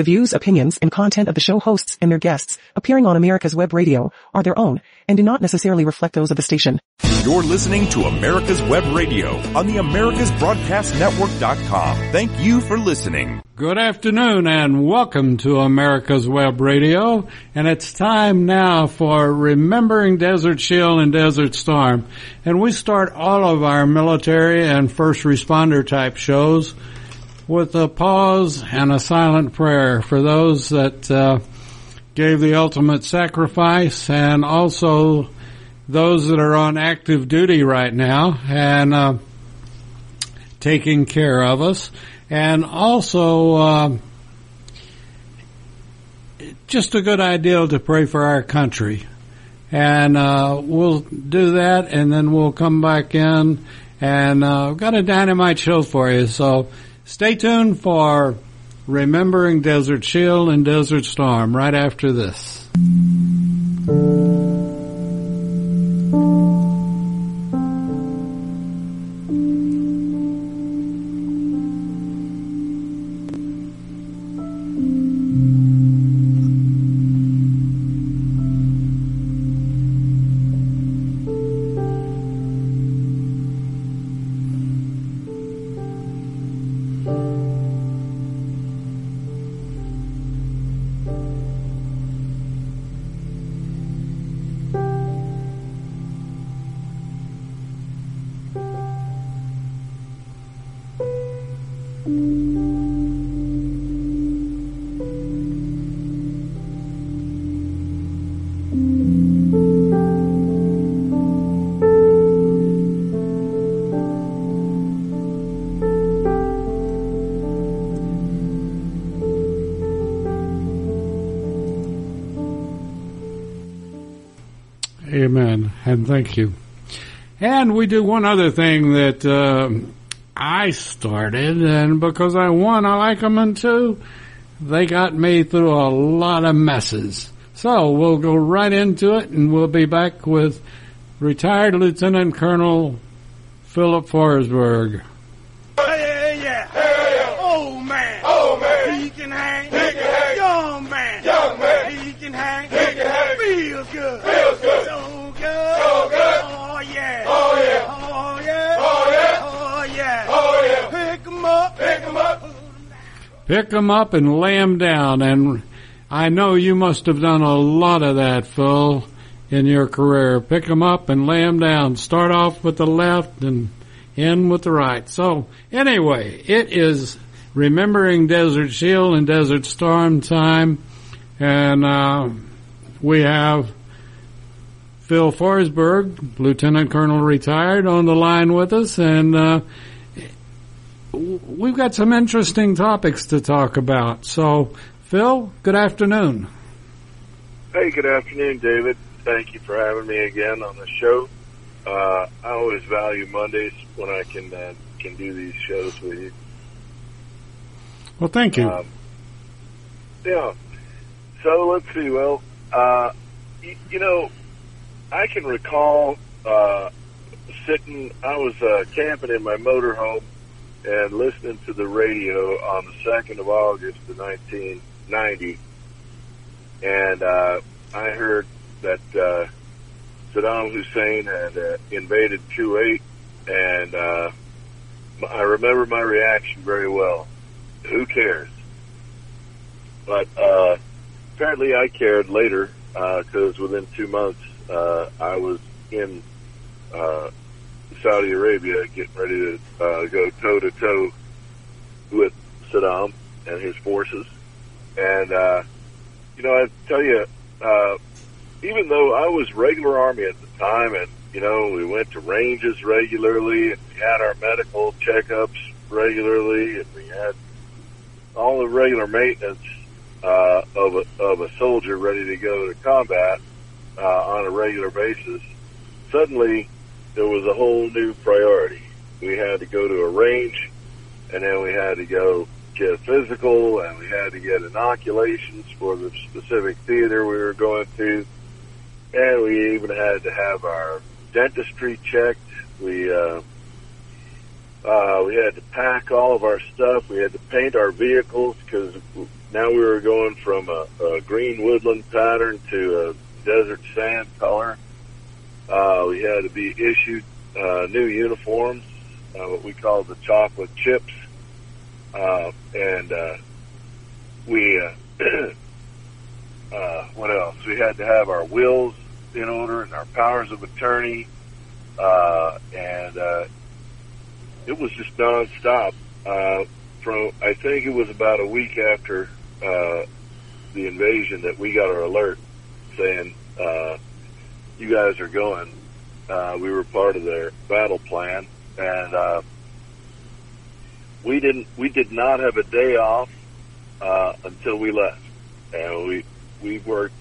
The views, opinions, and content of the show hosts and their guests appearing on America's Web Radio are their own and do not necessarily reflect those of the station. You're listening to America's Web Radio on the AmericasBroadcastNetwork.com. Thank you for listening. Good afternoon and welcome to America's Web Radio. And it's time now for Remembering Desert Shield and Desert Storm. And we start all of our military and first responder type shows with a pause and a silent prayer for those that uh, gave the ultimate sacrifice and also those that are on active duty right now and uh, taking care of us. And also uh, just a good idea to pray for our country. And uh, we'll do that and then we'll come back in and uh, I've got a dynamite show for you. So Stay tuned for Remembering Desert Shield and Desert Storm right after this. And thank you. And we do one other thing that uh, I started, and because I won, I like them, and two, they got me through a lot of messes. So we'll go right into it, and we'll be back with retired Lieutenant Colonel Philip Forsberg. Pick 'em up and lay 'em down. And I know you must have done a lot of that, Phil, in your career. Pick 'em up and lay 'em down. Start off with the left and end with the right. So anyway, it is remembering Desert Shield and Desert Storm time, and uh, we have Phil Forsberg, Lieutenant Colonel retired, on the line with us, and uh, we've got some interesting topics to talk about. So, Phil, good afternoon. Hey, good afternoon, David. Thank you for having me again on the show. Uh, I always value Mondays when I can uh, can do these shows with you. Well, thank you. Um, yeah. So let's see. Well, uh, y- you know, I can recall uh, sitting. I was uh, camping in my motorhome and listening to the radio on the second of August of 1990, and uh, I heard that uh, Saddam Hussein had uh, invaded Kuwait, and uh, I remember my reaction very well. Who cares? But uh, apparently, I cared later because within two months, uh, I was in uh, Saudi Arabia getting ready to uh, go toe to toe with Saddam and his forces. And, uh, you know, I tell you, uh, even though I was regular Army at the time and, you know, we went to ranges regularly and we had our medical checkups regularly and we had all the regular maintenance uh, of a, of a soldier ready to go to combat uh, on a regular basis. Suddenly, there was a whole new priority. We had to go to a range, and then we had to go get physical, and we had to get inoculations for the specific theater we were going to, and we even had to have our dentistry checked. We uh, uh, we had to pack all of our stuff. We had to paint our vehicles because now we were going from a, a green woodland pattern to a desert sand color. Uh, we had to be issued uh, new uniforms, uh, what we call the chocolate chips, uh, and uh, we. Uh, uh, what else? We had to have our wills in order and our powers of attorney, uh, and uh, it was just nonstop. Uh, from I think it was about a week after uh, the invasion that we got our alert saying, uh, "You guys are going." Uh, we were part of their battle plan, and uh, we didn't. We did not have a day off uh, until we left, and we we worked.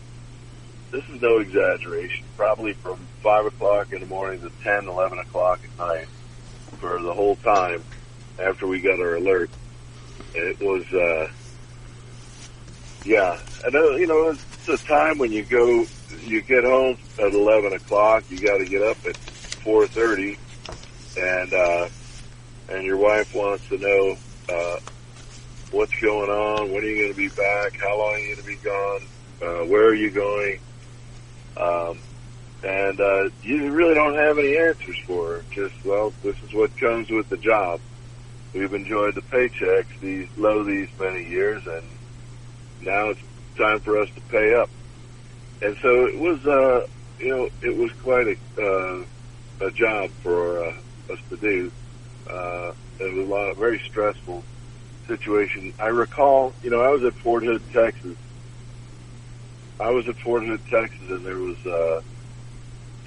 This is no exaggeration. Probably from five o'clock in the morning to ten, eleven o'clock at night for the whole time after we got our alert. It was, uh, yeah, and know, you know, it's a time when you go, you get home at 11 o'clock, you got to get up at 4.30 and, uh, and your wife wants to know, uh, what's going on, when are you going to be back, how long are you going to be gone, uh, where are you going, um, and, uh, you really don't have any answers for her. Just, well, this is what comes with the job we've enjoyed the paychecks these low these many years, and now it's time for us to pay up. And so it was, uh, you know, it was quite a uh, a job for uh, us to do. Uh, it was a lot of very stressful situation. I recall, you know, I was at Fort Hood, Texas. I was at Fort Hood, Texas, and there was uh,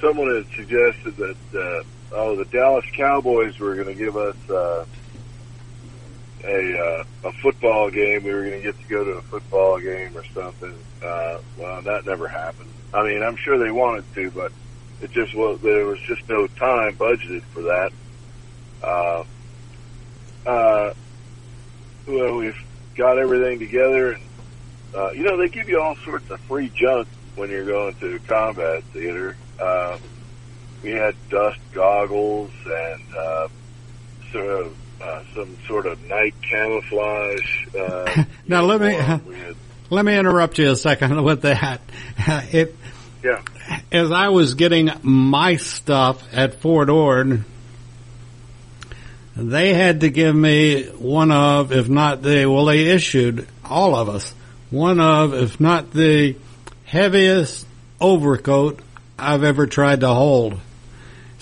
someone had suggested that uh, oh, the Dallas Cowboys were going to give us. Uh, a uh, a football game. We were going to get to go to a football game or something. Uh, well, that never happened. I mean, I'm sure they wanted to, but it just was there was just no time budgeted for that. Uh, uh, well, we've got everything together, and uh, you know they give you all sorts of free junk when you're going to combat theater. Uh, we had dust goggles and uh, sort of uh, some sort of night camouflage. Uh, now let me had, let me interrupt you a second with that. It yeah. As I was getting my stuff at Fort Ord, they had to give me one of, if not the, well, they issued all of us one of, if not the heaviest overcoat I've ever tried to hold.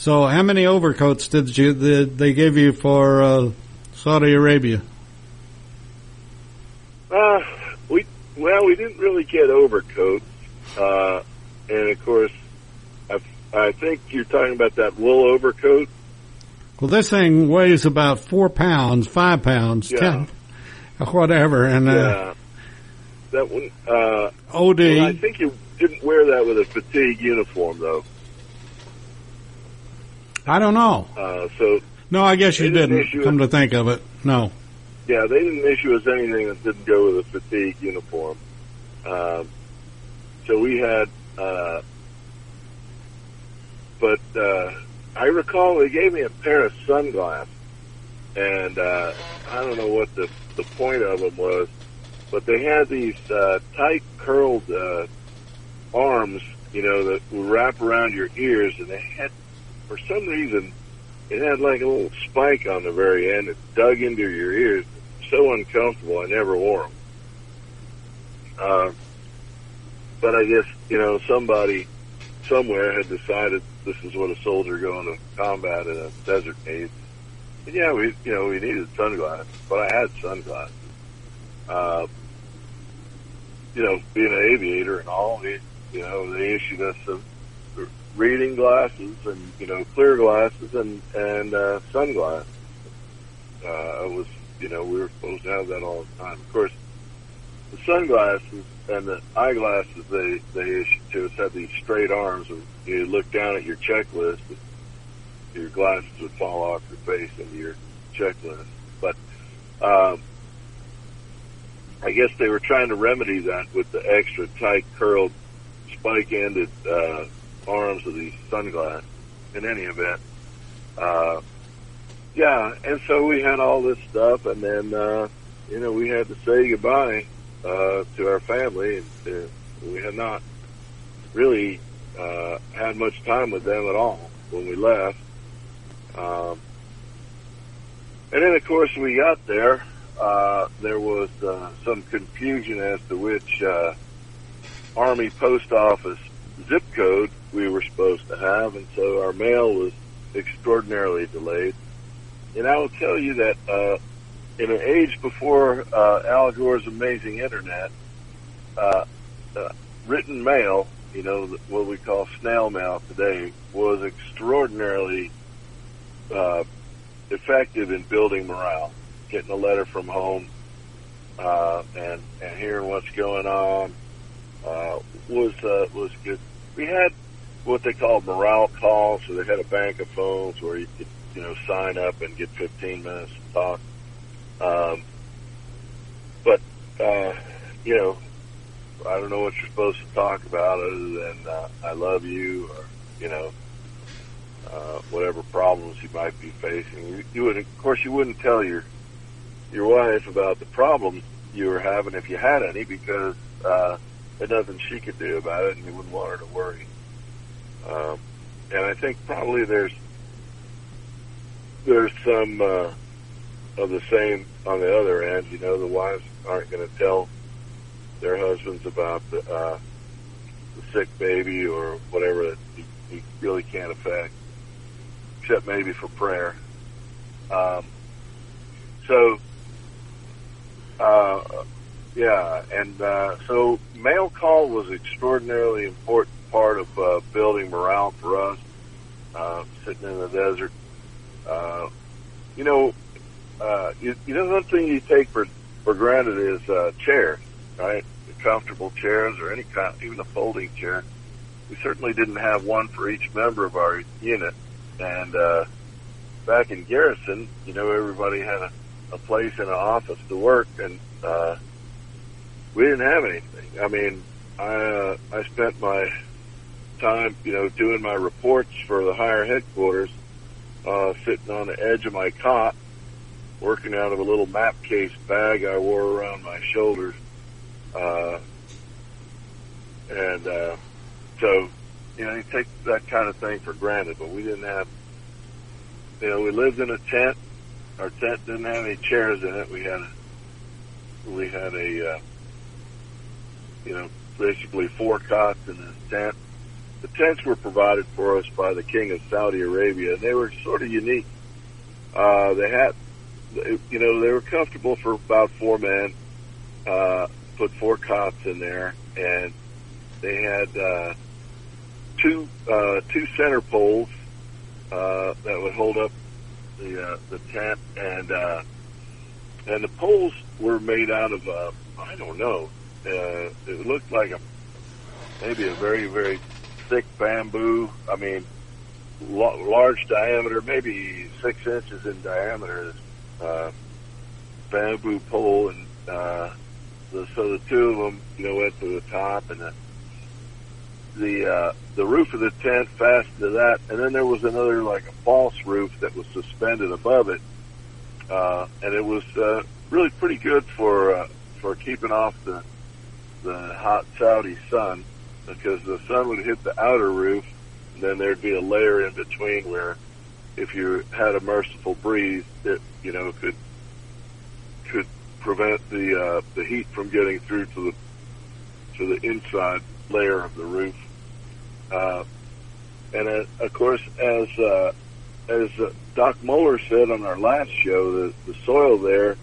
So, how many overcoats did you did they give you for uh, Saudi Arabia? Uh, we well, we didn't really get overcoats, uh, and of course, I, I think you're talking about that wool overcoat. Well, this thing weighs about four pounds, five pounds, Yeah. ten, whatever, and uh, that one. Uh, OD. well, I think you didn't wear that with a fatigue uniform, though. I don't know. Uh, so No, I guess you didn't didn't. Come it. to think of it, no. Yeah, they didn't issue us anything that didn't go with a fatigue uniform. Um, so we had, uh, but uh, I recall they gave me a pair of sunglasses, and uh, I don't know what the the point of them was, but they had these uh, tight curled uh, arms, you know, that would wrap around your ears, and they had, for some reason, it had like a little spike on the very end. It dug into your ears. So uncomfortable. I never wore them. Uh, but I guess you know somebody somewhere had decided this is what a soldier going to combat in a desert needs. And yeah, we you know we needed sunglasses, but I had sunglasses. Uh, you know, being an aviator and all, we, you know, they issued us some reading glasses and you know clear glasses and and uh, sunglasses. Uh, it was you know we were supposed to have that all the time. Of course, the sunglasses and the eyeglasses they they issued to us had these straight arms. And you look down at your checklist, and your glasses would fall off your face into your checklist. But um, I guess they were trying to remedy that with the extra tight curled spike-ended uh, arms of these sunglasses. In any event, uh, yeah, and so we had all this stuff, and then uh, you know we had to say goodbye uh, to our family. And, uh, we had not really uh, had much time with them at all when we left. Um, and then, of course, we got there. Uh, there was uh, some confusion as to which uh, Army post office zip code we were supposed to have, and so our mail was extraordinarily delayed. And I will tell you that uh, in an age before uh, Al Gore's amazing internet, uh, uh, written mail, you know, what we call snail mail today, was extraordinarily uh, effective in building morale. Getting a letter from home uh, and and hearing what's going on uh, was was good. We had what they call morale calls, so they had a bank of phones where you could you know sign up and get 15 minutes to talk. Um, but uh, you know, I don't know what you're supposed to talk about other than uh, I love you or you know uh, whatever problems you might be facing. You, you would, of course, you wouldn't tell your your wife about the problems you were having if you had any because uh, there's nothing she could do about it, and you wouldn't want her to worry. Um, and I think probably there's there's some uh, of the same on the other end. You know, the wives aren't going to tell their husbands about the, uh, the sick baby or whatever that you, you really can't affect, except maybe for prayer. Um, so, uh, yeah, and uh, so mail call was extraordinarily important part of uh, building morale for us. Uh, sitting in the desert, uh, you know, uh, you, you know, one thing you take for for granted is uh, chairs, right? The comfortable chairs or any kind, even a folding chair. We certainly didn't have one for each member of our unit, and uh, back in garrison, you know, everybody had a, a place in an office to work, and uh, we didn't have anything. I mean, I uh, I spent my time, you know, doing my reports for the higher headquarters, uh, sitting on the edge of my cot, working out of a little map case bag I wore around my shoulders. Uh, and, uh, so, you know, you take that kind of thing for granted, but we didn't have, you know, we lived in a tent. Our tent didn't have any chairs in it. We had, a, we had a, uh, you know, basically four cots in this tent the tents were provided for us by the king of Saudi Arabia, and they were sort of unique. Uh, they had, you know, they were comfortable for about four men. Uh, put four cots in there, and they had uh, two uh, two center poles uh, that would hold up the uh, the tent, and uh, and the poles were made out of uh, I don't know. Uh, it looked like a maybe a very very thick bamboo. I mean, l- large diameter, maybe six inches in diameter, uh, bamboo pole, and uh, the, so the two of them, you know, went to the top, and the the uh, the roof of the tent fastened to that, and then there was another like a false roof that was suspended above it, uh, and it was uh, really pretty good for uh, for keeping off the the hot Saudi sun because the sun would hit the outer roof, and then there'd be a layer in between where, if you had a merciful breeze, it you know could could prevent the uh, the heat from getting through to the to the inside layer of the roof. Uh, and uh, of course, as uh, as uh, Doc Moeller said on our last show, the, the soil there,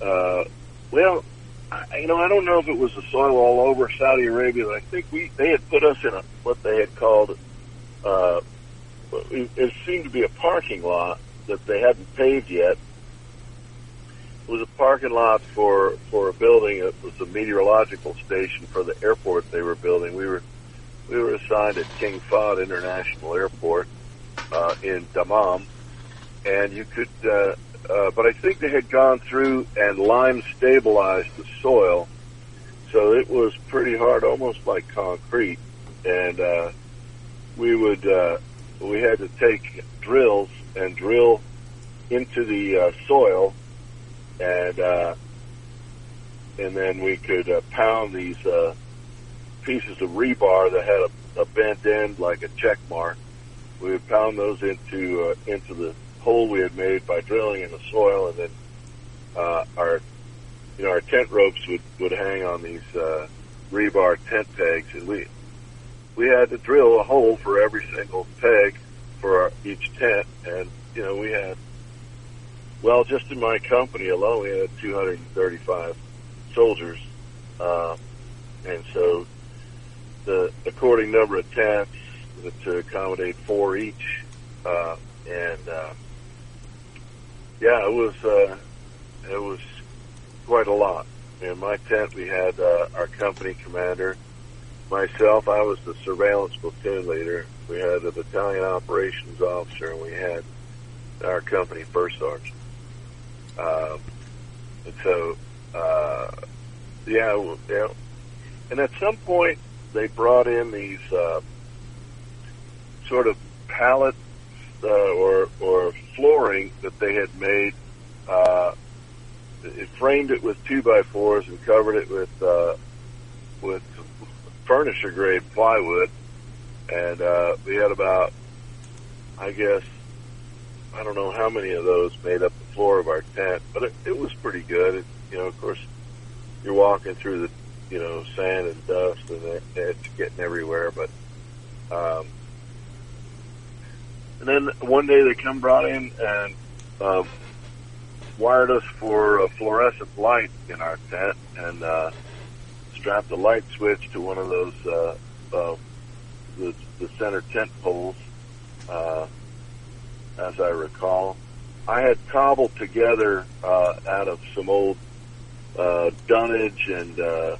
uh, well, I, you know, I don't know if it was the soil all over Saudi Arabia, but I think we they had put us in a what they had called uh, it, seemed to be a parking lot that they hadn't paved yet. It was a parking lot for for a building. It was a meteorological station for the airport they were building. We were we were assigned at King Fahd International Airport uh, in Dammam, and you could uh, uh, but I think they had gone through and lime stabilized the soil, so it was pretty hard, almost like concrete. And uh, we would uh, we had to take drills and drill into the uh, soil, and uh, and then we could uh, pound these uh, pieces of rebar that had a, a bent end like a check mark. We would pound those into uh, into the hole we had made by drilling in the soil, and then uh, our you know our tent ropes would would hang on these uh, rebar tent pegs, and we we had to drill a hole for every single peg for our, each tent, and you know we had well just in my company alone we had 235 soldiers, uh, and so the according number of tents to accommodate four each, uh, and uh, yeah, it was uh, it was quite a lot. In my tent, we had uh, our company commander, myself. I was the surveillance platoon leader. We had the battalion operations officer, and we had our company first sergeant. Um, and so, uh, yeah, yeah. And at some point, they brought in these uh, sort of pallets uh, or or flooring that they had made. Uh, it framed it with two by fours and covered it with uh, with furniture grade plywood, and uh, we had about, I guess, I don't know how many of those made up the floor of our tent, but it, it was pretty good. It, you know, of course, you're walking through the, you know, sand and dust, and it, it's getting everywhere. But, um, and then one day they come brought in and uh, wired us for a fluorescent light in our tent, and uh, strapped a light switch to one of those uh, uh, the, the center tent poles. Uh, as I recall, I had cobbled together uh, out of some old uh, dunnage and uh,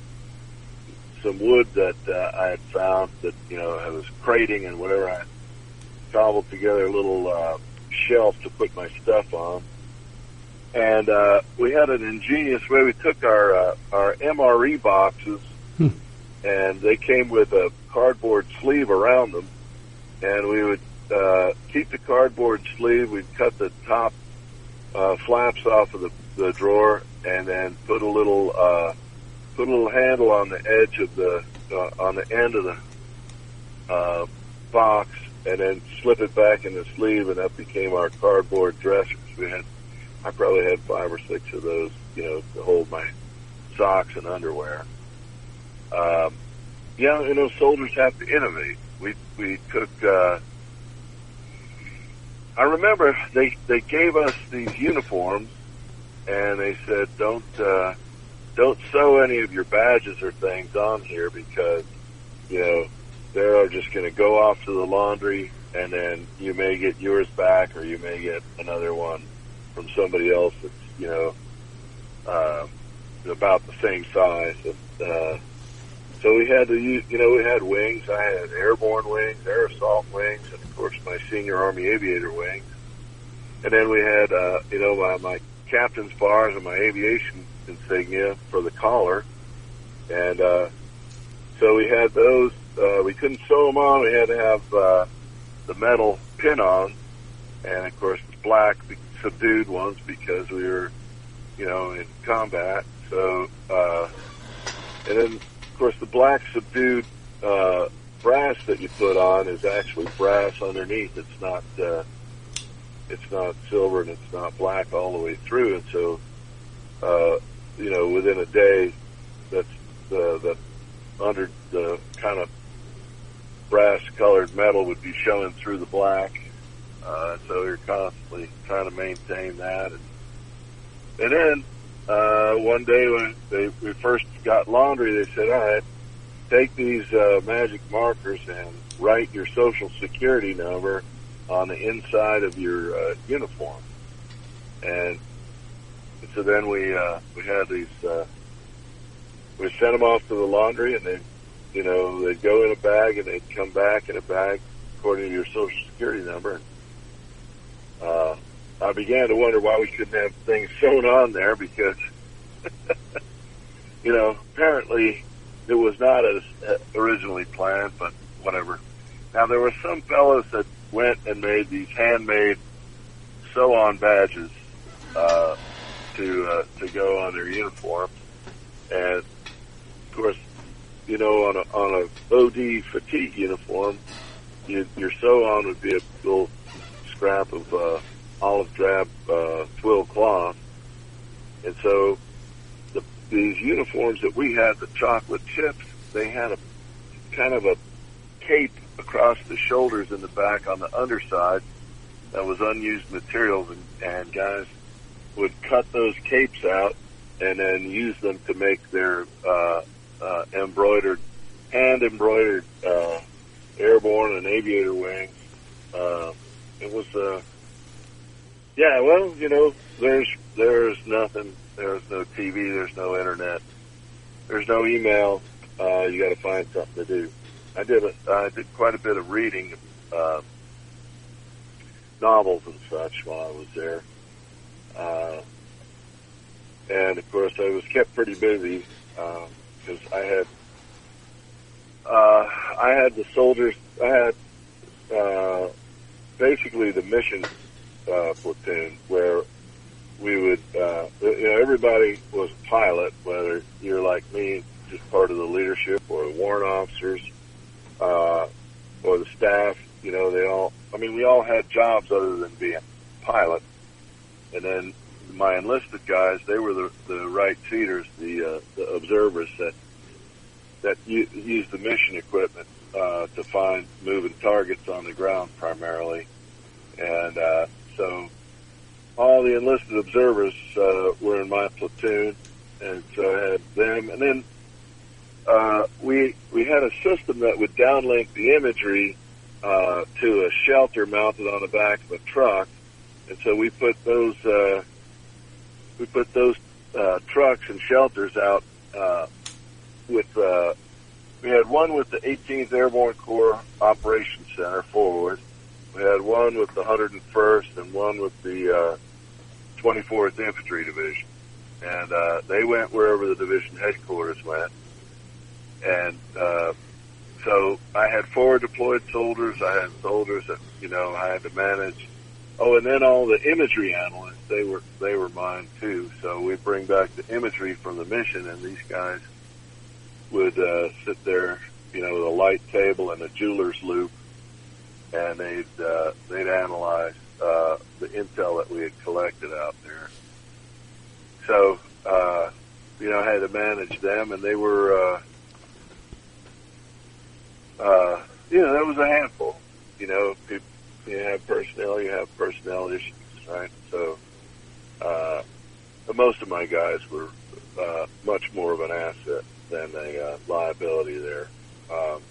some wood that uh, I had found that you know I was crating and whatever. I cobbled together a little uh, shelf to put my stuff on and uh, we had an ingenious way. We took our uh, our MRE boxes, Hmm. and they came with a cardboard sleeve around them, and we would uh, keep the cardboard sleeve. We'd cut the top uh, flaps off of the, the drawer, and then put a little uh, put a little handle on the edge of the uh, on the end of the uh, box, and then slip it back in the sleeve, and that became our cardboard dressers. We had I probably had five or six of those, you know, to hold my socks and underwear. Um, yeah, you know, soldiers have to innovate. We we took. Uh, I remember they they gave us these uniforms, and they said don't uh, don't sew any of your badges or things on here because you know they're just going to go off to the laundry, and then you may get yours back, or you may get another one from somebody else that's you know um, about the same size. And, uh, so we had to use, you know, we had wings. I had airborne wings, air assault wings, and of course my senior Army aviator wings. And then we had, uh, you know, my, my captain's bars and my aviation insignia for the collar. And, uh, so we had those, uh, we couldn't sew them on. We had to have, uh, the metal pin on. And of course the black subdued ones because we were, you know, in combat. So, uh, and then of course the black subdued, uh, brass that you put on is actually brass underneath. It's not, uh, it's not silver and it's not black all the way through. And so, uh, you know, within a day, that's the, the under the kind of brass colored metal would be showing through the black. Uh, so you're constantly trying to maintain that. And, and then, uh, one day when they, we first got laundry, they said, all right, take these, uh, magic markers and write your social security number on the inside of your, uh, uniform. And so then we, uh, we had these, uh, we sent them off to the laundry and they, you know, they'd go in a bag and they'd come back in a bag according to your social security number. Uh, I began to wonder why we couldn't have things sewn on there because, you know, apparently it was not as uh, originally planned, but whatever. Now there were some fellows that went and made these handmade sew-on badges uh, to uh, to go on their uniforms, and of course, you know, on a on a OD fatigue uniform, you, your sew on would be a little scrap of uh, olive drab uh, twill cloth, and so the, these uniforms that we had, the chocolate chips, they had a kind of a cape across the shoulders and the back on the underside that was unused materials, and, and guys would cut those capes out and then use them to make their uh, uh, embroidered, hand embroidered uh, airborne and aviator wings. Uh, it was, uh, yeah, well, you know, there's there's nothing. There's no TV. There's no internet. There's no email. Uh, you got to find something to do. I did a, I did quite a bit of reading, uh, novels and such while I was there. Uh, and of course I was kept pretty busy, because I had, uh, I had the soldiers, I had, uh, basically the mission, uh, platoon where we would, uh, you know, everybody was a pilot, whether you're like me, just part of the leadership or the warrant officers, uh, or the staff, you know, they all, I mean, we all had jobs other than being pilot. And then my enlisted guys, they were the, the right seaters, the, uh, the observers that, that used the mission equipment, uh, to find moving targets on the ground primarily. And, uh, so all the enlisted observers, uh, were in my platoon. And so I had them. And then, uh, we, we had a system that would downlink the imagery, uh, to a shelter mounted on the back of a truck. And so we put those, uh, we put those, uh, trucks and shelters out, uh, with, uh, we had one with the 18th Airborne Corps Operations Center forward. We had one with the 101st and one with the, uh, 24th Infantry Division. And, uh, they went wherever the division headquarters went. And, uh, so I had forward deployed soldiers. I had soldiers that, you know, I had to manage. Oh, and then all the imagery analysts, they were, they were mine too. So we bring back the imagery from the mission and these guys would, uh, sit there, you know, with a light table and a jeweler's loupe and they'd, uh, they'd analyze, uh, the intel that we had collected out there. So, uh, you know, I had to manage them and they were, uh, uh, you know, that was a handful. You know, people, you have personnel, you have personnel issues, right? So, uh, most of my guys were, uh, much more of an asset than a, uh, liability there. Um,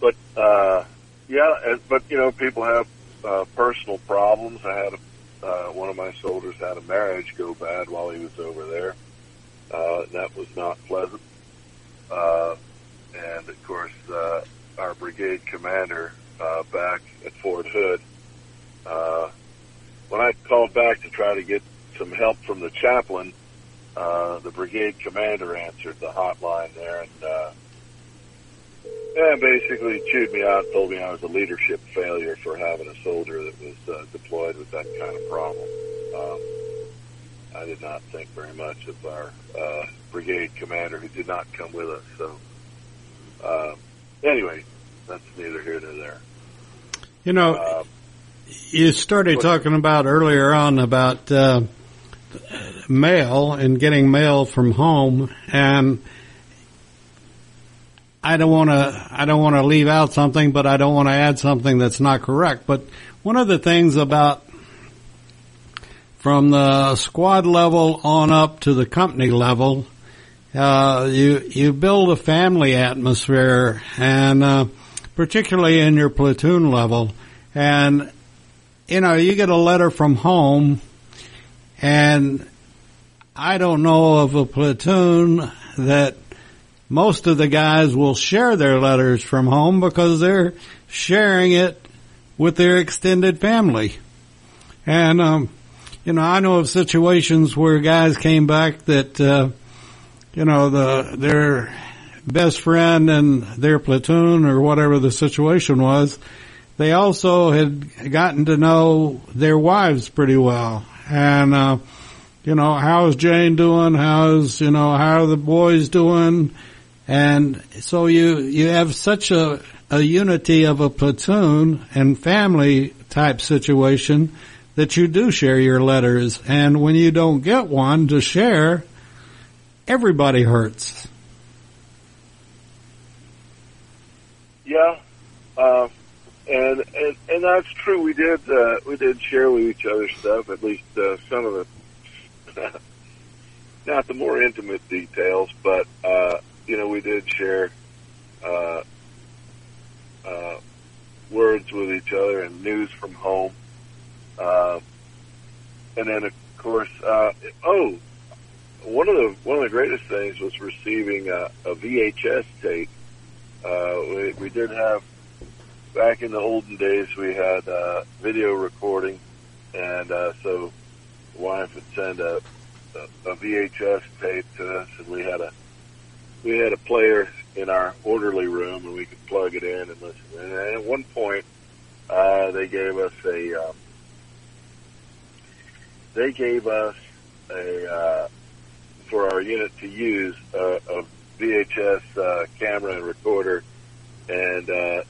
but, uh, yeah, but, you know, people have, uh, personal problems. I had, a, uh, one of my soldiers had a marriage go bad while he was over there. Uh, that was not pleasant. Uh, and of course, uh, our brigade commander, uh, back at Fort Hood, uh, when I called back to try to get some help from the chaplain, uh, the brigade commander answered the hotline there and, uh, basically chewed me out, told me I was a leadership failure for having a soldier that was uh, deployed with that kind of problem. Um, I did not think very much of our uh, brigade commander who did not come with us. So, uh, anyway, that's neither here nor there. You know, Uh, you started talking about earlier on about uh, mail and getting mail from home, and I don't want to. I don't want to leave out something, but I don't want to add something that's not correct. But one of the things about from the squad level on up to the company level, uh, you you build a family atmosphere, and uh, particularly in your platoon level, and you know you get a letter from home, and I don't know of a platoon that most of the guys will share their letters from home because they're sharing it with their extended family. And, um, you know, I know of situations where guys came back that, uh, you know, the, their best friend and their platoon or whatever the situation was, they also had gotten to know their wives pretty well. And, uh, you know, how's Jane doing? How's, you know, how are the boys doing? And so you, you have such a, a unity of a platoon and family type situation that you do share your letters. And when you don't get one to share, everybody hurts. Yeah, uh, and and and that's true. We did uh, we did share with each other stuff, at least uh, some of the not the more intimate details, but uh, you know we did share uh, uh, words with each other and news from home, uh, and then of course, uh, oh, one of the one of the greatest things was receiving a, a VHS tape. Uh, we, we did have back in the olden days we had uh, video recording, and uh, so wife would send a, a, a VHS tape to us, and we had a we had a player in our orderly room, and we could plug it in and listen. And at one point, uh, they gave us a um, they gave us a uh, for our unit to use uh, a VHS uh, camera and recorder, and uh,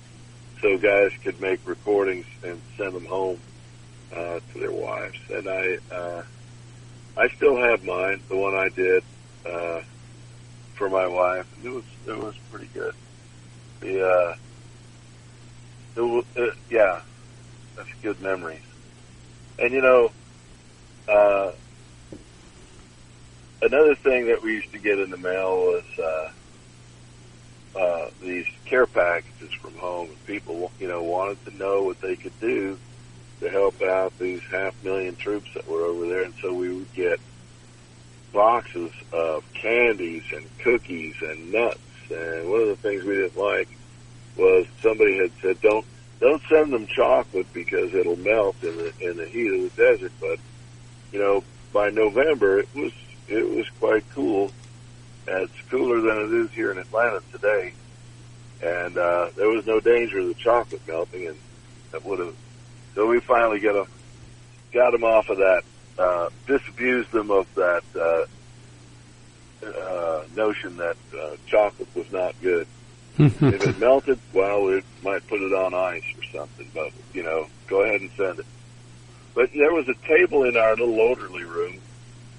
so guys could make recordings and send them home uh, to their wives. And I, uh, I still have mine, the one I did uh, for my wife. It was it was pretty good. The uh, it, it, yeah, that's good memories. And you know, uh, another thing that we used to get in the mail was. Uh, uh, these care packages from home. And people, you know, wanted to know what they could do to help out these half million troops that were over there. And so we would get boxes of candies and cookies and nuts. And one of the things we didn't like was somebody had said, don't, don't send them chocolate because it'll melt in the, in the heat of the desert. But, you know, by November, it was, it was quite cool it's cooler than it is here in Atlanta today, and uh, there was no danger of the chocolate melting, and that would have. So we finally get them, got them off of that, uh, disabused them of that uh, uh, notion that uh, chocolate was not good. if it melted, well, we might put it on ice or something, but you know, go ahead and send it. But there was a table in our little orderly room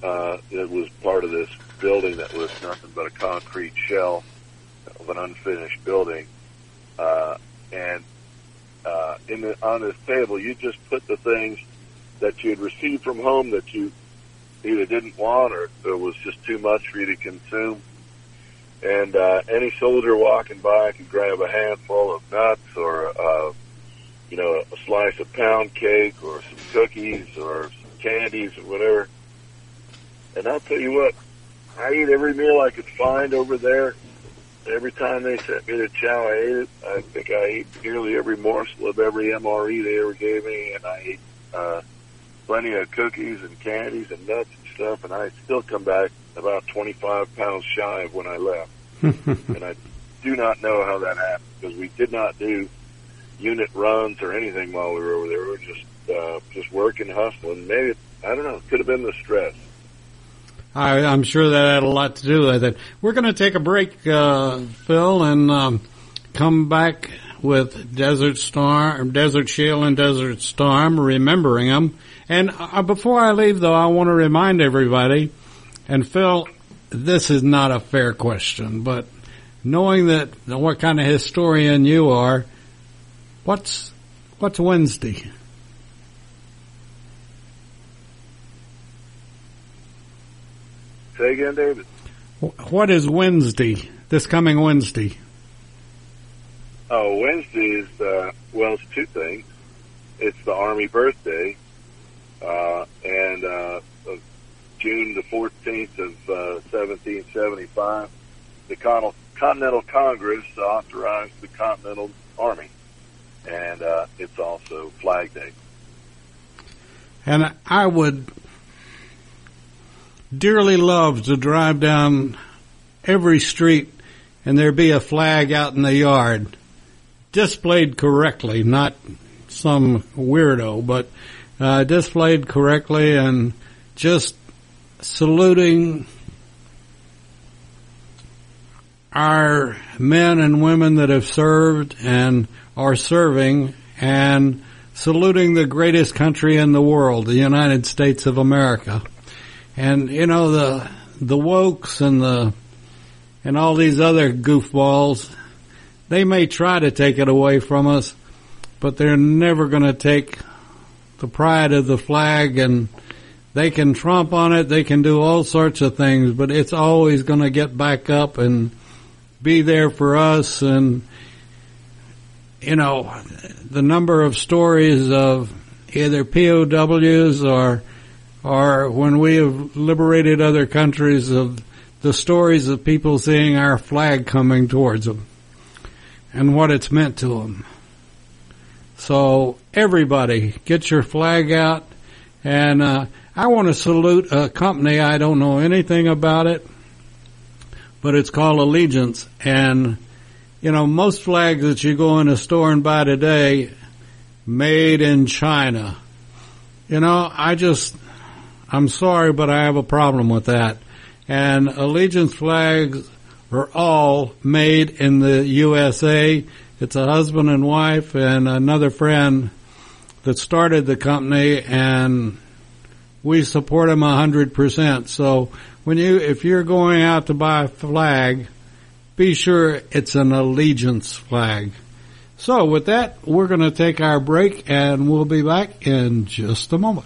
uh, that was part of this building that was nothing but a concrete shell of an unfinished building. Uh, and uh, in the, on this table, you just put the things that you had received from home that you either didn't want or it was just too much for you to consume. And uh, any soldier walking by could grab a handful of nuts or, uh, you know, a slice of pound cake or some cookies or some candies or whatever. And I'll tell you what, I ate every meal I could find over there. Every time they sent me to chow, I ate it. I think I ate nearly every morsel of every MRE they ever gave me, and I ate uh, plenty of cookies and candies and nuts and stuff. And I still come back about 25 pounds shy of when I left. and I do not know how that happened because we did not do unit runs or anything while we were over there. We were just uh, just working, hustling. Maybe I don't know. It could have been the stress. I, I'm sure that had a lot to do with it. We're going to take a break, uh, Phil, and um, come back with Desert Storm, Desert Shield, and Desert Storm, remembering them. And uh, before I leave, though, I want to remind everybody, and Phil, this is not a fair question, but knowing that what kind of historian you are, what's what's Wednesday? Say again, David. What is Wednesday? This coming Wednesday? Oh, Wednesday is uh, well, it's two things. It's the Army birthday, uh, and uh, of June the fourteenth of uh, seventeen seventy five, the Con- Continental Congress authorized the Continental Army, and uh, it's also Flag Day. And I would dearly love to drive down every street and there be a flag out in the yard displayed correctly, not some weirdo, but uh, displayed correctly and just saluting our men and women that have served and are serving and saluting the greatest country in the world, the United States of America. And you know the the wokes and the and all these other goofballs, they may try to take it away from us, but they're never going to take the pride of the flag and they can trump on it, they can do all sorts of things, but it's always going to get back up and be there for us. And you know the number of stories of either POWs or or when we have liberated other countries of the stories of people seeing our flag coming towards them and what it's meant to them. So everybody, get your flag out, and uh, I want to salute a company. I don't know anything about it, but it's called Allegiance, and you know most flags that you go in a store and buy today, made in China. You know, I just, I'm sorry, but I have a problem with that. And Allegiance flags are all made in the USA. It's a husband and wife and another friend that started the company and we support them a hundred percent. So when you, if you're going out to buy a flag, be sure it's an allegiance flag. So with that, we're going to take our break and we'll be back in just a moment.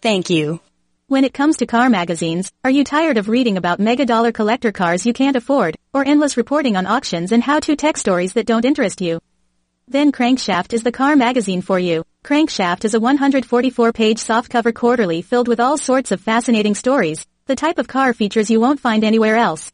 Thank you. When it comes to car magazines, are you tired of reading about mega dollar collector cars you can't afford, or endless reporting on auctions and how-to tech stories that don't interest you? Then Crankshaft is the car magazine for you. Crankshaft is a 144-page softcover quarterly filled with all sorts of fascinating stories, the type of car features you won't find anywhere else.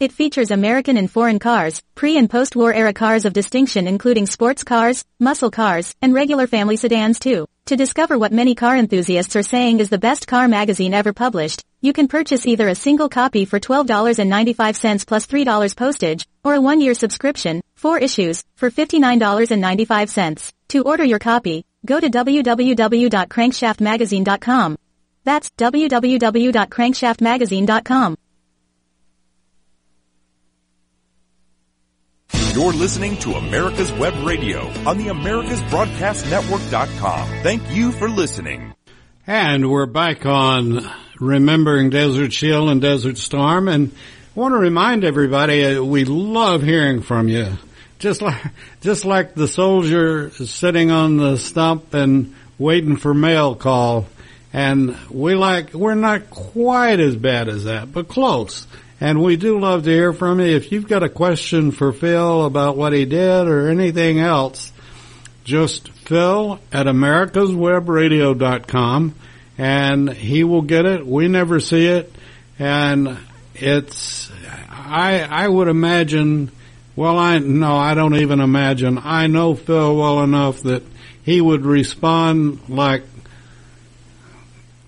It features American and foreign cars, pre- and post-war era cars of distinction including sports cars, muscle cars, and regular family sedans too. To discover what many car enthusiasts are saying is the best car magazine ever published, you can purchase either a single copy for $12.95 plus $3 postage, or a one-year subscription, four issues, for $59.95. To order your copy, go to www.crankshaftmagazine.com. That's www.crankshaftmagazine.com. You're listening to America's Web Radio on the AmericasBroadcastNetwork.com. Thank you for listening. And we're back on remembering Desert Shield and Desert Storm and I want to remind everybody uh, we love hearing from you. Just like, just like the soldier sitting on the stump and waiting for mail call. And we like, we're not quite as bad as that, but close. And we do love to hear from you. If you've got a question for Phil about what he did or anything else, just Phil at americaswebradio.com and he will get it. We never see it. And it's, I, I would imagine, well, I, no, I don't even imagine. I know Phil well enough that he would respond like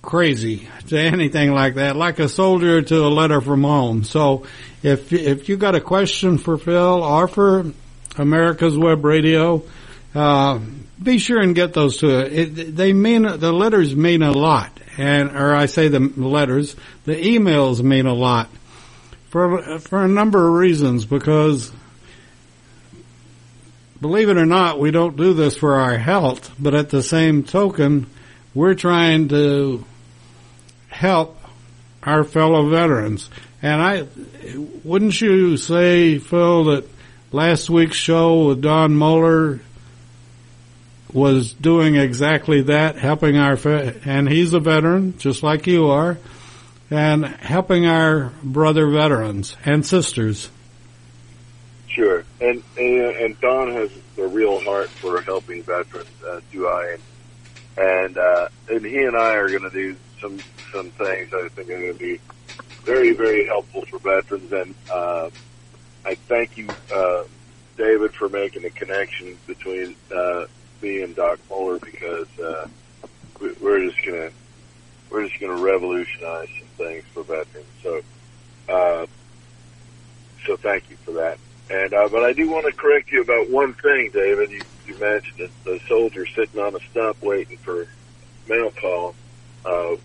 crazy to anything like that, like a soldier to a letter from home. So if, if you got a question for Phil or for America's Web Radio, uh, be sure and get those to it. it. They mean, the letters mean a lot. And, or I say the letters, the emails mean a lot for, for a number of reasons because believe it or not, we don't do this for our health, but at the same token, we're trying to help our fellow veterans. And I, wouldn't you say, Phil, that last week's show with Don Moeller was doing exactly that, helping our, and he's a veteran, just like you are, and helping our brother veterans and sisters. Sure, and and, and Don has a real heart for helping veterans. Uh, do I? And uh, and he and I are going to do some some things I think are going to be very, very helpful for veterans. And uh, I thank you, uh, David, for making the connection between uh, me and Doc Moeller because uh, we, we're just gonna we're just gonna revolutionize some things for veterans. So, uh, so thank you for that. And uh, but I do want to correct you about one thing, David. You, you mentioned it, the soldier sitting on a stump waiting for mail call. Uh,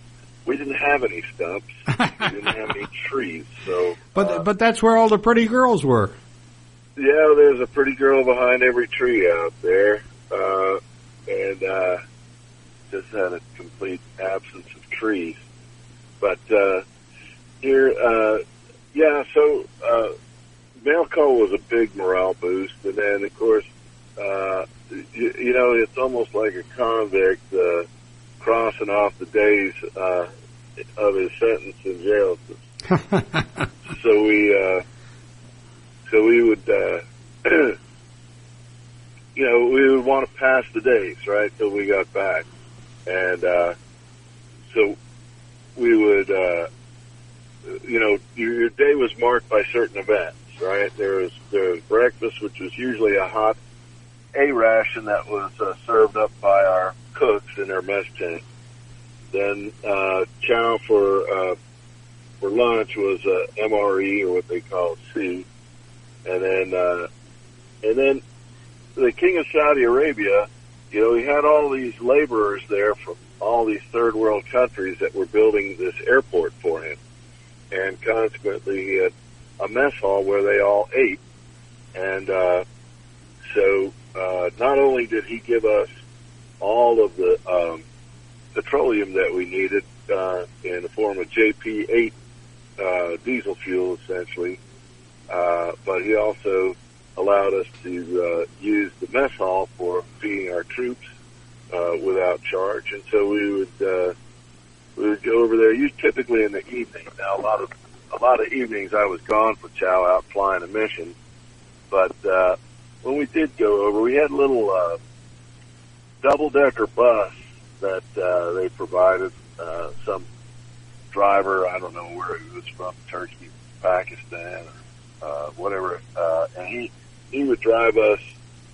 we didn't have any stumps. we didn't have any trees. So, But uh, but that's where all the pretty girls were. yeah, there's a pretty girl behind every tree out there, uh, and uh, just had a complete absence of trees. But uh, here, uh, yeah, so uh, mail call was a big morale boost, and then of course, uh, you, you know, it's almost like a convict uh, crossing off the days uh, of his sentence in jail. so we. Uh, so we would, uh, you know, we would want to pass the days, right, till we got back. And, uh, so we would, uh, you know, your, your day was marked by certain events, right? There was, there was breakfast, which was usually a hot A ration that was uh, served up by our cooks in their mess tent. Then, uh, chow for, uh, for lunch was, uh, MRE or what they call C. And then uh, and then the king of Saudi Arabia, you know, he had all these laborers there from all these third world countries that were building this airport for him, and consequently he had a mess hall where they all ate, and uh, so uh, not only did he give us all of the um, petroleum that we needed uh, in the form of JP8 uh, diesel fuel, essentially. Uh, but he also allowed us to uh, use the mess hall for feeding our troops uh, without charge, and so we would uh, we would go over there. You typically in the evening. Now a lot of a lot of evenings I was gone for chow out flying a mission, but uh, when we did go over, we had little uh, double decker bus that uh, they provided. Uh, some driver, I don't know where he was from, Turkey, Pakistan, or uh, whatever, uh, and he he would drive us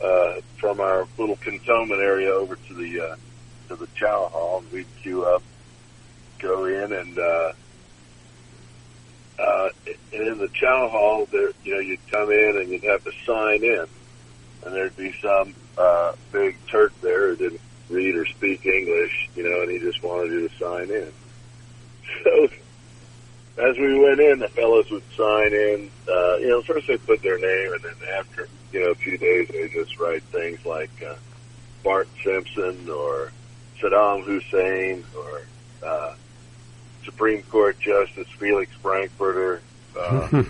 uh, from our little cantonment area over to the uh, to the chow hall, and we'd queue up, go in, and uh, uh, and in the chow hall, there you know you'd come in and you'd have to sign in, and there'd be some uh, big Turk there who didn't read or speak English, you know, and he just wanted you to sign in. So as we went in, the fellows would sign in. Uh, you know, first they put their name, and then after you know a few days, they just write things like uh, Bart Simpson or Saddam Hussein or uh, Supreme Court Justice Felix Frankfurter. Uh,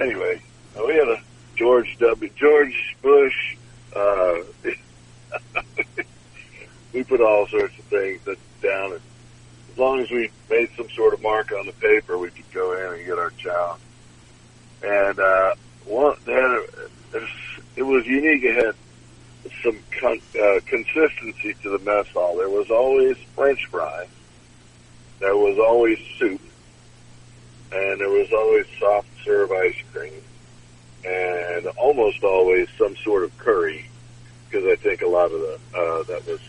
anyway, we had a George W. George Bush. Uh, we put all sorts of things that down, and as long as we made some sort of mark on the paper, we could go in and get our chow. And uh, one, they had a, it was unique. It had some con- uh, consistency to the mess hall. There was always French fries. There was always soup, and there was always soft serve ice cream, and almost always some sort of curry, because I think a lot of the uh, that was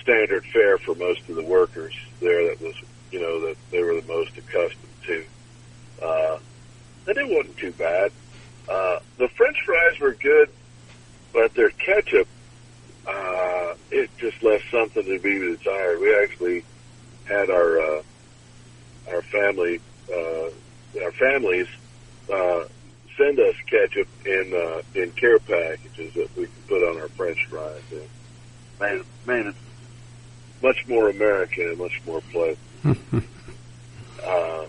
standard fare for most of the workers there. That was you know that they were the most accustomed to. Uh, and it wasn't too bad. Uh, the French fries were good, but their ketchup, uh, it just left something to be desired. We actually had our uh, our family uh, our families uh, send us ketchup in uh, in care packages that we can put on our French fries. And made it, made it much more American and much more pleasant. uh,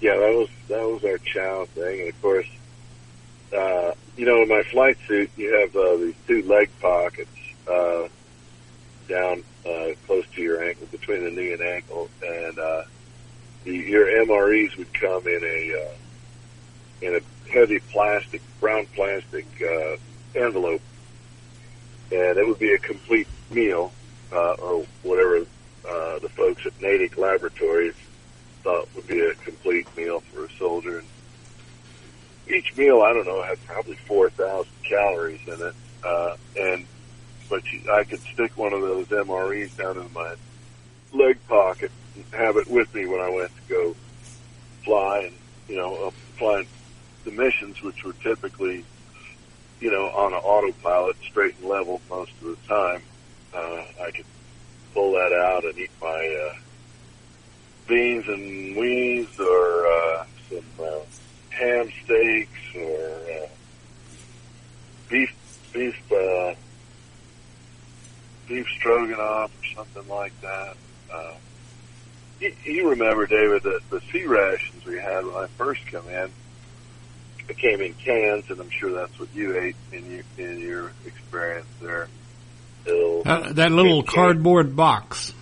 yeah, that was that was our chow thing, and of course, uh, you know, in my flight suit, you have uh, these two leg pockets uh, down uh, close to your ankle, between the knee and ankle, and uh, the, your MREs would come in a uh, in a heavy plastic, brown plastic uh, envelope, and it would be a complete meal uh, or whatever uh, the folks at Natick Laboratories thought would be a complete meal for a soldier. And each meal, I don't know, had probably 4,000 calories in it. Uh, and, but you, I could stick one of those MREs down in my leg pocket and have it with me when I went to go fly and, you know, uh, flying the missions, which were typically, you know, on an autopilot, straight and level most of the time. Uh, I could pull that out and eat my, uh, beans and weenies or, uh, some, uh, ham steaks or, uh, beef, beef, uh, beef stroganoff or something like that. Uh, you, remember, David, that the C rations we had when I first come in, it came in cans, and I'm sure that's what you ate in your, in your experience there. Uh, that little cardboard box.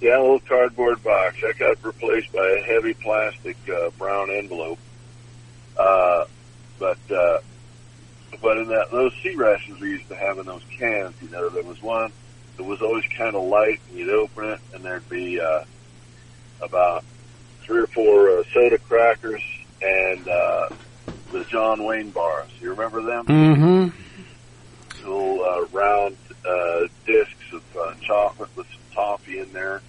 Yeah, a little cardboard box. That got replaced by a heavy plastic uh, brown envelope. Uh, but uh, but in that those C rations we used to have in those cans, you know, there was one that was always kind of light, and you'd open it, and there'd be uh, about three or four uh, soda crackers and uh, the John Wayne bars. You remember them? Mm-hmm. Little uh, round uh, discs of uh, chocolate with some toffee in there.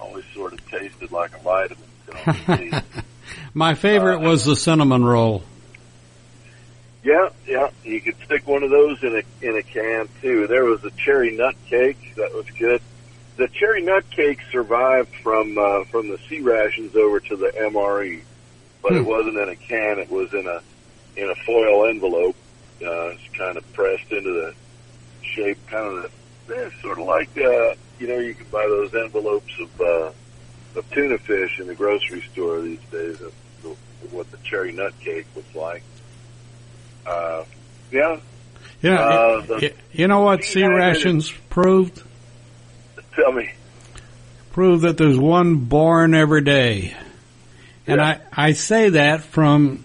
Always sort of tasted like a vitamin. pill. My favorite was the cinnamon roll. Yeah, yeah. You could stick one of those in a in a can too. There was a cherry nut cake that was good. The cherry nut cake survived from uh, from the C rations over to the MRE, but it Hmm. wasn't in a can. It was in a in a foil envelope. Uh, it's kind of pressed into the shape, kind of the, eh, sort of like uh, you know you can buy those envelopes of uh, of tuna fish in the grocery store these days. Of, of what the cherry nut cake was like. Uh, yeah, You know, Uh, the- you know what C rations proved? tell me. Prove that there's one born every day. And Yeah. I, I say that from,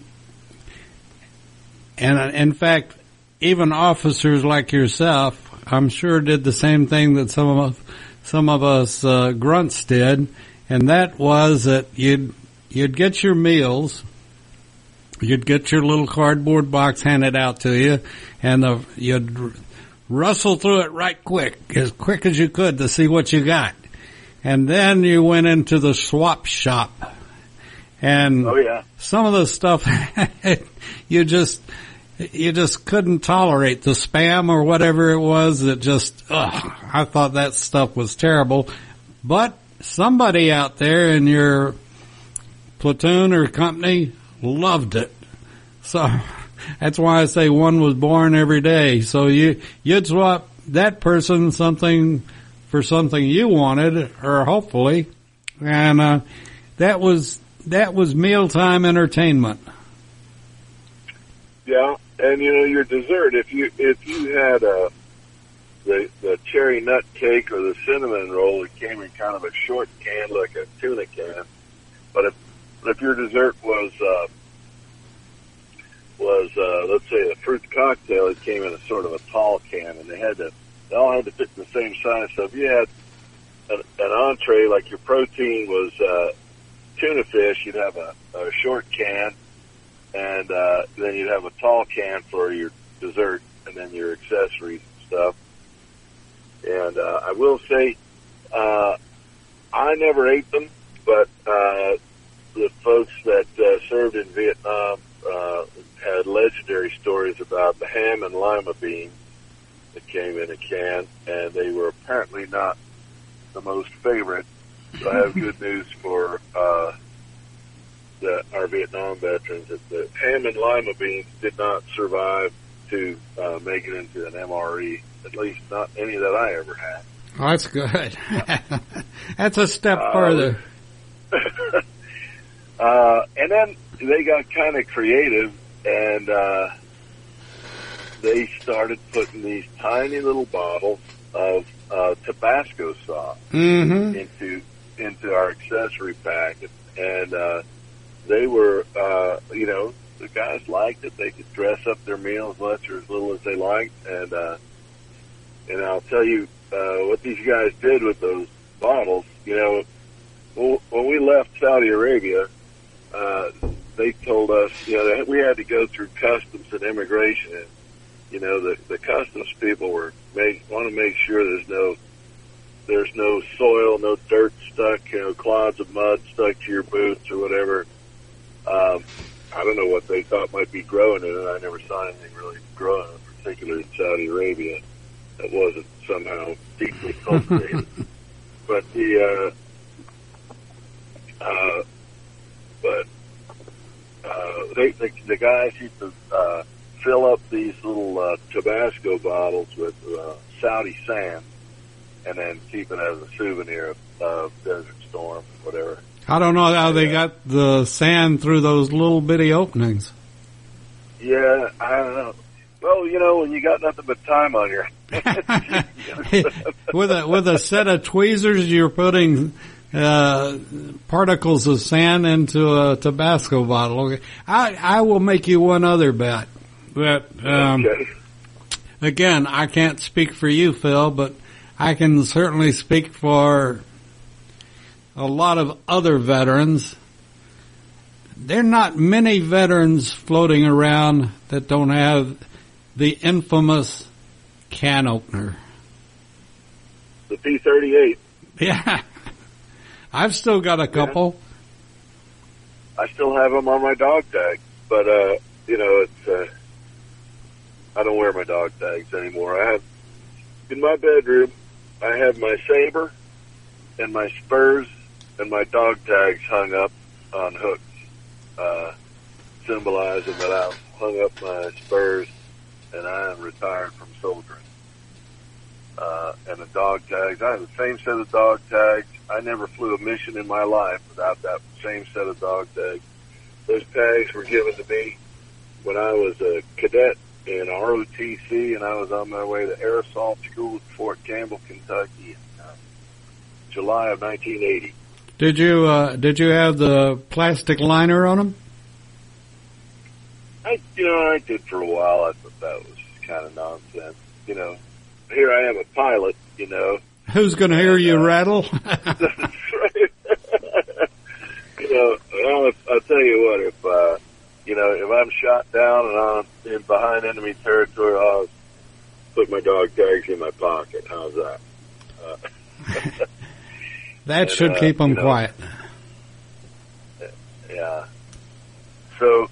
and uh, in fact, even officers like yourself, I'm sure did the same thing that some of us, some of us uh, grunts did, and that was that you'd you'd get your meals, you'd get your little cardboard box handed out to you, and the, you'd rustle through it right quick, as quick as you could to see what you got. And then you went into the swap shop. And Oh yeah, some of the stuff you just you just couldn't tolerate the spam or whatever it was that just ugh, I thought that stuff was terrible. But somebody out there in your platoon or company loved it. So that's why I say one was born every day. So you you'd swap that person something for something you wanted or hopefully and uh that was that was mealtime entertainment. yeah. And you know your dessert. If you if you had uh, the the cherry nut cake or the cinnamon roll, it came in kind of a short can, like a tuna can. But if if your dessert was uh, was uh, let's say a fruit cocktail, it came in a sort of a tall can, and they had to they all had to fit the same size. So if you had an, an entree, like your protein was uh, tuna fish, you'd have a, a short can, and uh, then you'd have a tall can for your dessert, and then your accessories and stuff. And uh, I will say, uh, I never ate them, but uh, the folks that uh, served in Vietnam uh, had legendary stories about the ham and lima beans that came in a can, and they were apparently not the most favorite. So I have good news for uh, the, our Vietnam veterans that the ham and lima beans did not survive to uh, make it into an MRE. At least not any that I ever had. Oh, that's good. that's a step Uh, further. uh, and then they got kind of creative and uh, they started putting these tiny little bottles of uh, Tabasco sauce Mm-hmm. into into our accessory packet, and uh, they were, uh, you know, the guys liked it. They could dress up their meal as much or as little as they liked, and uh, and I'll tell you uh, what these guys did with those bottles. You know, when we left Saudi Arabia, uh, they told us, you know, that we had to go through customs and immigration. And, you know, the, the customs people were make, want to make sure there's no, there's no soil, no dirt stuck, you know, clods of mud stuck to your boots or whatever. Um, I don't know what they thought might be growing in it. I never saw anything really growing, particularly in Saudi Arabia, that wasn't somehow deeply cultivated. but the, uh, uh, but uh, they, the, the guys used to uh, fill up these little uh, Tabasco bottles with uh, Saudi sand, and then keep it as a souvenir of, of Desert Storm, whatever. I don't know how they got the sand through those little bitty openings. Yeah, I don't know. Well, you know, when you got nothing but time on your with a with a set of tweezers, you're putting uh, particles of sand into a Tabasco bottle. Okay. I I will make you one other bet. That um, okay. again, I can't speak for you, Phil, but I can certainly speak for a lot of other veterans. There are not many veterans floating around that don't have the infamous can opener. the P thirty eight. Yeah. I've still got a couple. I still have them on my dog tag, but uh, you know, it's uh, I don't wear my dog tags anymore. I have in my bedroom, I have my saber and my spurs and my dog tags hung up on hooks, uh, symbolizing that I've hung up my spurs and I am retired from soldiering. Uh, and the dog tags, I have the same set of dog tags. I never flew a mission in my life without that same set of dog tags. Those tags were given to me when I was a cadet in ROTC and I was on my way to Air Assault School at Fort Campbell, Kentucky in uh, July of 1980. Did you uh, did you have the plastic liner on them? I, you know, I did for a while. I thought that was kind of nonsense. You know, here I am a pilot, you know. Who's going to hear you rattle? You know, I'll, I'll tell you what, if, uh, you know, if I'm shot down and I'm in behind enemy territory, I'll put my dog tags in my pocket. How's that? Uh, that And, should uh, keep them you know, quiet. yeah. So,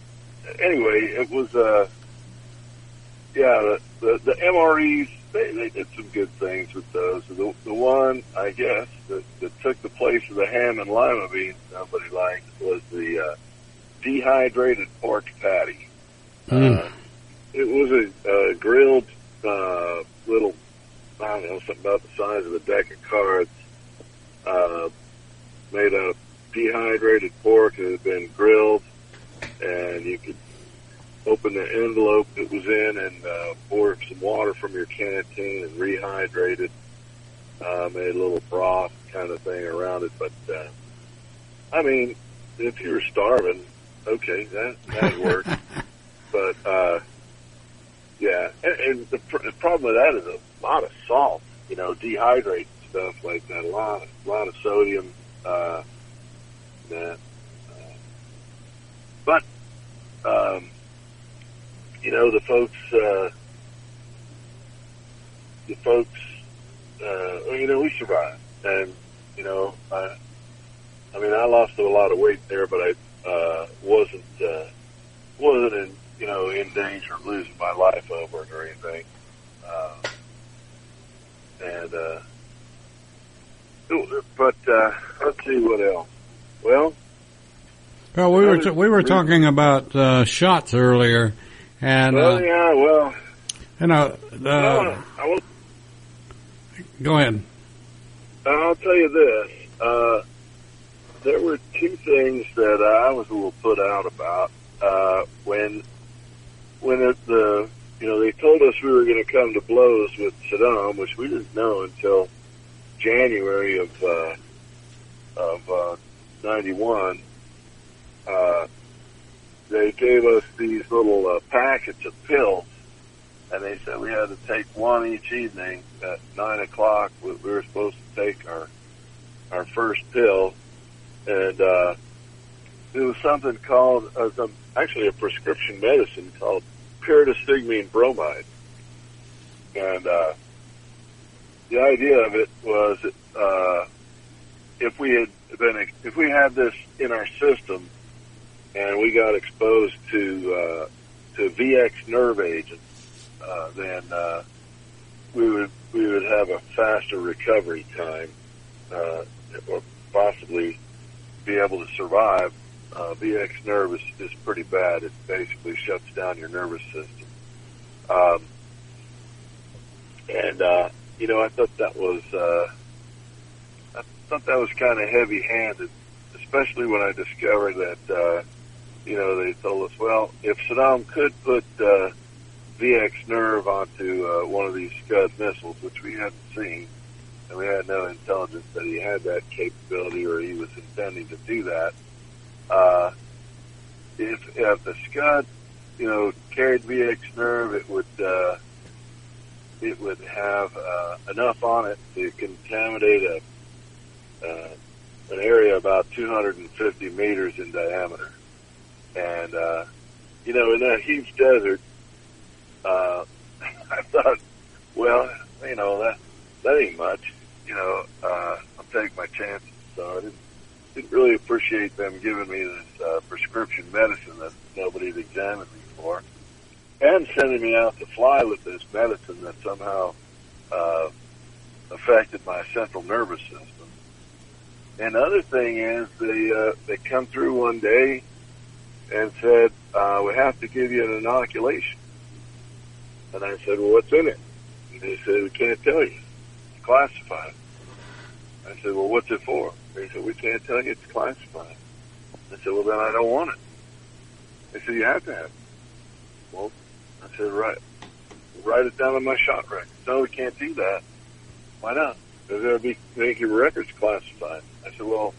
anyway, it was, uh, yeah, the, the, the MREs, they, they did some good things with those. The, the one, I guess, that, that took the place of the ham and lima beans nobody liked was the, uh, dehydrated pork patty. Mm. Uh, it was a, uh, grilled, uh, little, I don't know, something about the size of a deck of cards, uh, made of dehydrated pork that had been grilled, and you could open the envelope it was in and uh, pour some water from your canteen and rehydrate it. Uh, made a little broth kind of thing around it, but uh, I mean, if you were starving, okay, that that worked. but uh, yeah, and, and the, pr- the problem with that is a lot of salt. You know, dehydrate stuff like that. A lot, a lot of sodium. Uh, that. Uh, but um, you know, the folks, uh, the folks, uh, you know, we survived, and you know, I, I mean, I lost a lot of weight there, but I uh, wasn't uh, wasn't in you know in danger of losing my life over it or anything. Uh, and uh, but uh, let's see what else. Well, Well, we were t- we were talking about uh, shots earlier, and well, uh, yeah, well, you know, I uh, want go ahead. I'll tell you this. Uh, there were two things that I was a little put out about uh, when when it, the you know they told us we were going to come to blows with Saddam, which we didn't know until January of uh, of uh, '91. Uh, they gave us these little uh, packets of pills, and they said we had to take one each evening at nine o'clock. We we were supposed to take our our first pill, and uh, it was something called uh, actually a prescription medicine called pyridostigmine bromide, and uh, the idea of it was uh, if we had been if we had this in our system and we got exposed to uh, to VX nerve agents, uh, then uh, we would we would have a faster recovery time, uh, or possibly be able to survive. Uh, VX nerve is, is pretty bad. It basically shuts down your nervous system. Um, and uh, you know, I thought that was uh, I thought that was kind of heavy-handed, especially when I discovered that uh, you know they told us, well, if Saddam could put uh, VX nerve onto uh, one of these Scud missiles, which we hadn't seen, and we had no intelligence that he had that capability or he was intending to do that. Uh, if, if the Scud, you know, carried VX nerve, it would, uh, it would have, uh, enough on it to contaminate a, uh, an area about 250 meters in diameter. And, uh, you know, in that huge desert, uh, I thought, well, you know, that, that ain't much. You know, uh, I'll take my chances. So I didn't, didn't really appreciate them giving me this, uh, prescription medicine that nobody had examined me for. And sending me out to fly with this medicine that somehow, uh, affected my central nervous system. And the other thing is they, uh, they come through one day and said, uh, we have to give you an inoculation. And I said, well, what's in it? And they said, we can't tell you. It's classified. I said, well, what's it for? They said, we can't tell you. It's classified. I said, well, then I don't want it. They said, you have to have it. Well, I said, right. Write it down on my shot record. No, we can't do that. Why not? They'll be making your records classified. I said, well,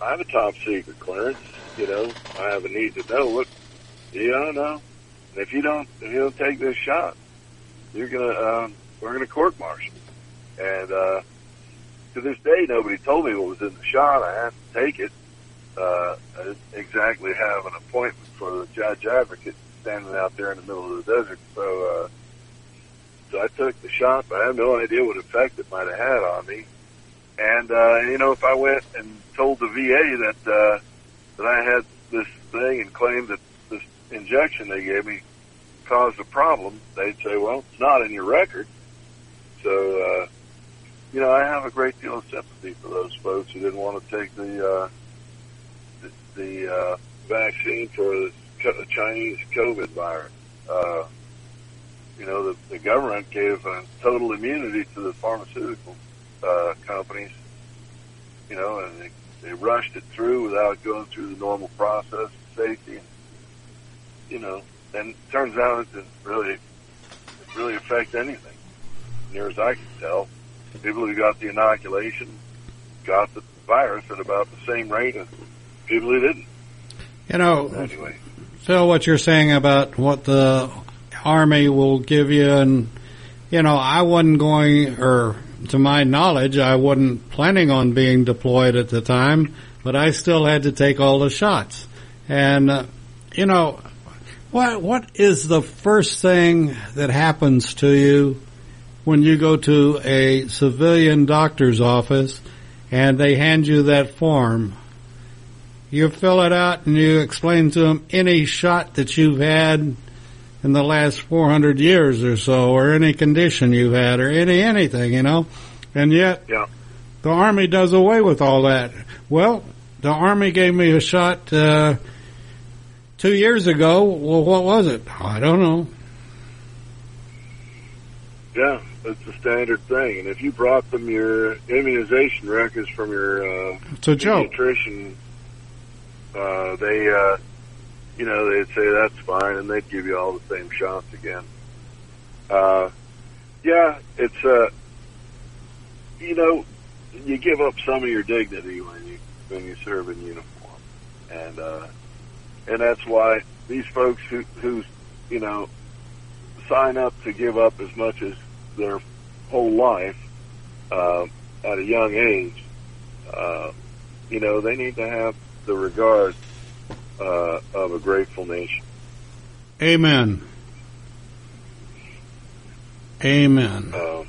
I have a top secret clearance. You know, I have a need to know. Look, you don't know. And if you don't, if you don't take this shot, you're gonna, um, we're gonna court martial. And, uh, to this day, nobody told me what was in the shot. I had to take it. Uh, I didn't exactly have an appointment for the judge advocate standing out there in the middle of the desert. So, uh, so I took the shot, but I have no idea what effect it might have had on me. And, uh, you know, if I went and told the VA that, uh, that I had this thing and claimed that this injection they gave me caused a problem, they'd say, well, it's not in your record. So, uh, you know, I have a great deal of sympathy for those folks who didn't want to take the, uh, the, the uh, vaccine for Chinese COVID virus. Uh, you know, the, the government gave uh, total immunity to the pharmaceutical uh, companies, you know, and they, they rushed it through without going through the normal process of safety. And, you know, and it turns out it didn't really, it really affect anything, near as I can tell. People who got the inoculation got the virus at about the same rate as people who didn't. You know, Anyway, Phil, what you're saying about what the Army will give you, and, you know, I wasn't going, or to my knowledge, I wasn't planning on being deployed at the time, but I still had to take all the shots. And, uh, you know, what, what is the first thing that happens to you when you go to a civilian doctor's office and they hand you that form? You fill it out and you explain to them any shot that you've had in the last 400 years or so, or any condition you've had, or any anything, you know. And yet, Yeah. the Army does away with all that. Well, the Army gave me a shot uh, two years ago. Well, what was it? I don't know. Yeah, it's a standard thing. And if you brought them your immunization records from your uh, It's a joke. pediatrician, uh, they, uh, you know, they'd say that's fine, and they'd give you all the same shots again. Uh, yeah, it's uh, you know, you give up some of your dignity when you when you serve in uniform, and uh, and that's why these folks who who you know sign up to give up as much as their whole life uh, at a young age, uh, you know, they need to have the regard uh, of a grateful nation. Amen. Amen. Um,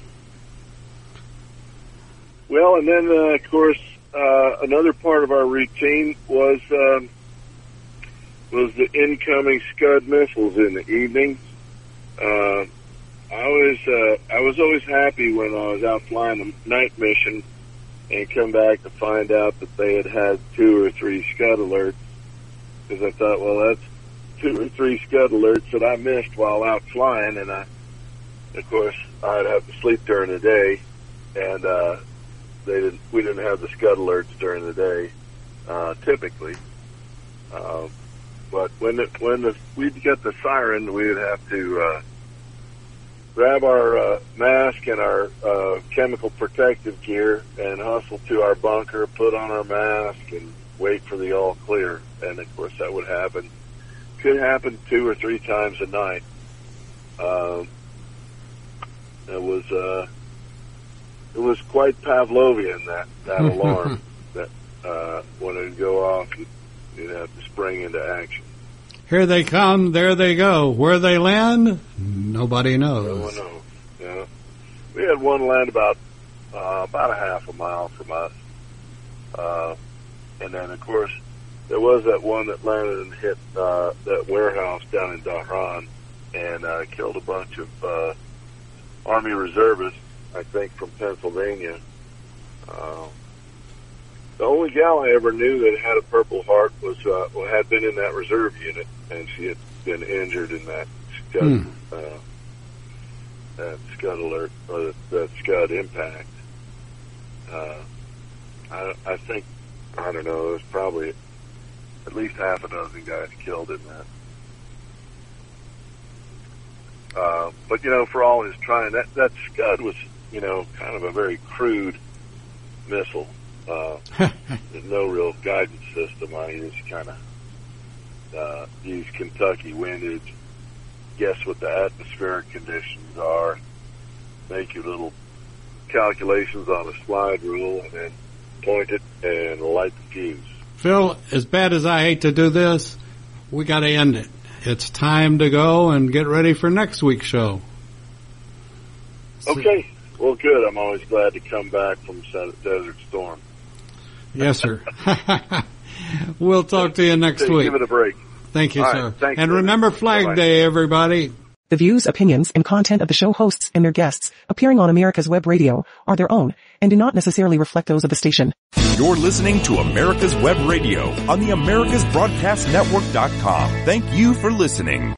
well, and then uh, of course uh, another part of our routine was um, was the incoming Scud missiles in the evening. Uh, I was uh, I was always happy when I was out flying a night mission and come back to find out that they had had two or three Scud alerts because I thought, well, that's two or three Scud alerts that I missed while out flying, and I, of course, I'd have to sleep during the day, and uh, they didn't. We didn't have the Scud alerts during the day, uh, typically. Um, but when the, when the, we'd get the siren, we would have to uh, grab our uh, mask and our uh, chemical protective gear and hustle to our bunker, put on our mask, and wait for the all clear. And of course, that would happen. Could happen two or three times a night. Um, it was uh, it was quite Pavlovian that that alarm that uh, when it would go off, you'd, you'd have to spring into action. Here they come, there they go. Where they land, nobody knows. No one knows. Yeah. We had one land about uh, about a half a mile from us, uh, and then of course there was that one that landed and hit uh, that warehouse down in Dhahran and uh, killed a bunch of uh, Army reservists, I think from Pennsylvania. Uh, the only gal I ever knew that had a Purple Heart was uh, well, had been in that reserve unit, and she had been injured in that scud, Hmm. uh, that scud alert or that scud impact. Uh, I, I think I don't know. There's probably at least half a dozen guys killed in that. Uh, but you know, for all his trying, that that Scud was, you know, kind of a very crude missile. Uh, there's no real guidance system. I just kind of uh, use Kentucky windage, guess what the atmospheric conditions are, make your little calculations on a slide rule, and then point it and light the fuse. Phil, as bad as I hate to do this, we got to end it. It's time to go and get ready for next week's show. Okay. Well, good. I'm always glad to come back from Desert Storm. Yes, sir. we'll talk to you next week. Give it a break. Thank you, All sir. right, thanks, and remember Flag Bye-bye. Day, everybody. The views, opinions, and content of the show hosts and their guests appearing on America's Web Radio are their own and do not necessarily reflect those of the station. You're listening to America's Web Radio on the AmericasBroadcastNetwork.com. Thank you for listening.